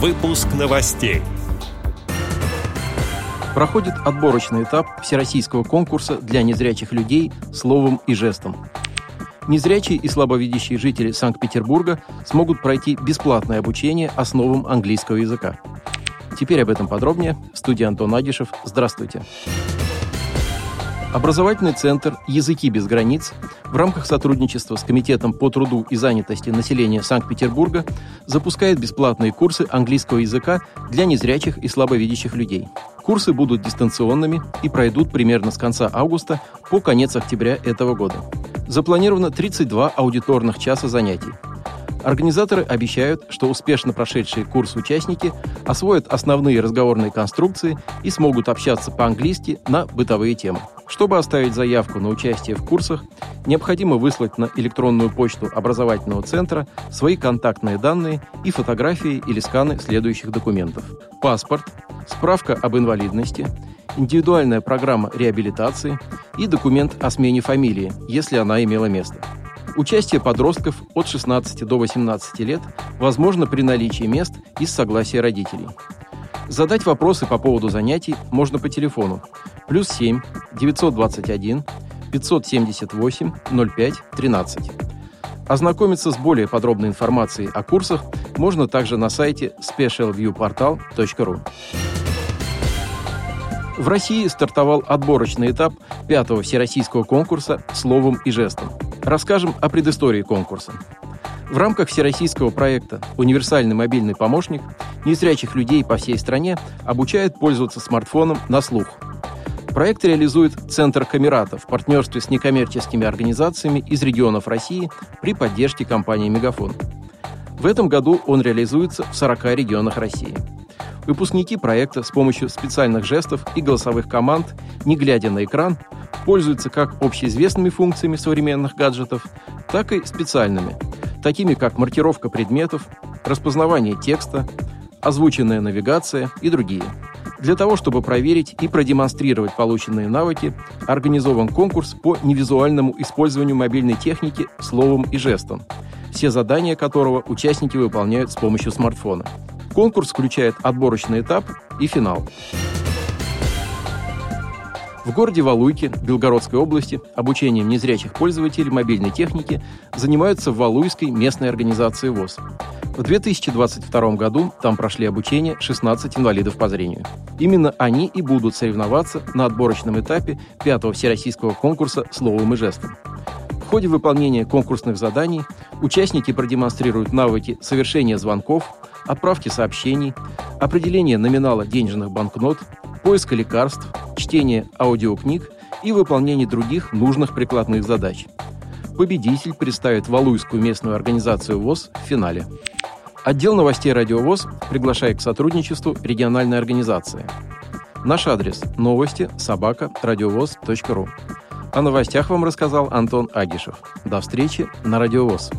Выпуск новостей. Проходит отборочный этап всероссийского конкурса для незрячих людей словом и жестом. Незрячие и слабовидящие жители Санкт-Петербурга смогут пройти бесплатное обучение основам английского языка. Теперь об этом подробнее. В студии Антон Агишев. Здравствуйте. Образовательный центр «Языки без границ» в рамках сотрудничества с Комитетом по труду и занятости населения Санкт-Петербурга запускает бесплатные курсы английского языка для незрячих и слабовидящих людей. Курсы будут дистанционными и пройдут примерно с конца августа по конец октября этого года. Запланировано 32 аудиторных часа занятий. Организаторы обещают, что успешно прошедшие курс участники освоят основные разговорные конструкции и смогут общаться по-английски на бытовые темы. Чтобы оставить заявку на участие в курсах, необходимо выслать на электронную почту образовательного центра свои контактные данные и фотографии или сканы следующих документов. Паспорт, справка об инвалидности, индивидуальная программа реабилитации и документ о смене фамилии, если она имела место. Участие подростков от 16 до 18 лет возможно при наличии мест и с согласия родителей. Задать вопросы по поводу занятий можно по телефону плюс 7 921 578 05 13. Ознакомиться с более подробной информацией о курсах можно также на сайте specialviewportal.ru. В России стартовал отборочный этап пятого всероссийского конкурса «Словом и жестом». Расскажем о предыстории конкурса. В рамках всероссийского проекта «Универсальный мобильный помощник» незрячих людей по всей стране обучают пользоваться смартфоном на слух. Проект реализует Центр Камерата в партнерстве с некоммерческими организациями из регионов России при поддержке компании «Мегафон». В этом году он реализуется в 40 регионах России. Выпускники проекта с помощью специальных жестов и голосовых команд, не глядя на экран, пользуются как общеизвестными функциями современных гаджетов, так и специальными, такими как маркировка предметов, распознавание текста, озвученная навигация и другие. Для того, чтобы проверить и продемонстрировать полученные навыки, организован конкурс по невизуальному использованию мобильной техники словом и жестом, все задания которого участники выполняют с помощью смартфона. Конкурс включает отборочный этап и финал. В городе Валуйке Белгородской области обучением незрячих пользователей мобильной техники занимаются в Валуйской местной организации ВОЗ. В 2022 году там прошли обучение 16 инвалидов по зрению. Именно они и будут соревноваться на отборочном этапе пятого всероссийского конкурса «Словом и жестом». В ходе выполнения конкурсных заданий участники продемонстрируют навыки совершения звонков, отправки сообщений, определения номинала денежных банкнот, поиска лекарств, чтение аудиокниг и выполнение других нужных прикладных задач. Победитель представит Валуйскую местную организацию ВОЗ в финале. Отдел новостей «Радио ВОЗ» приглашает к сотрудничеству региональной организации. Наш адрес – новости собака радиовоз.ру. О новостях вам рассказал Антон Агишев. До встречи на «Радио ВОЗ».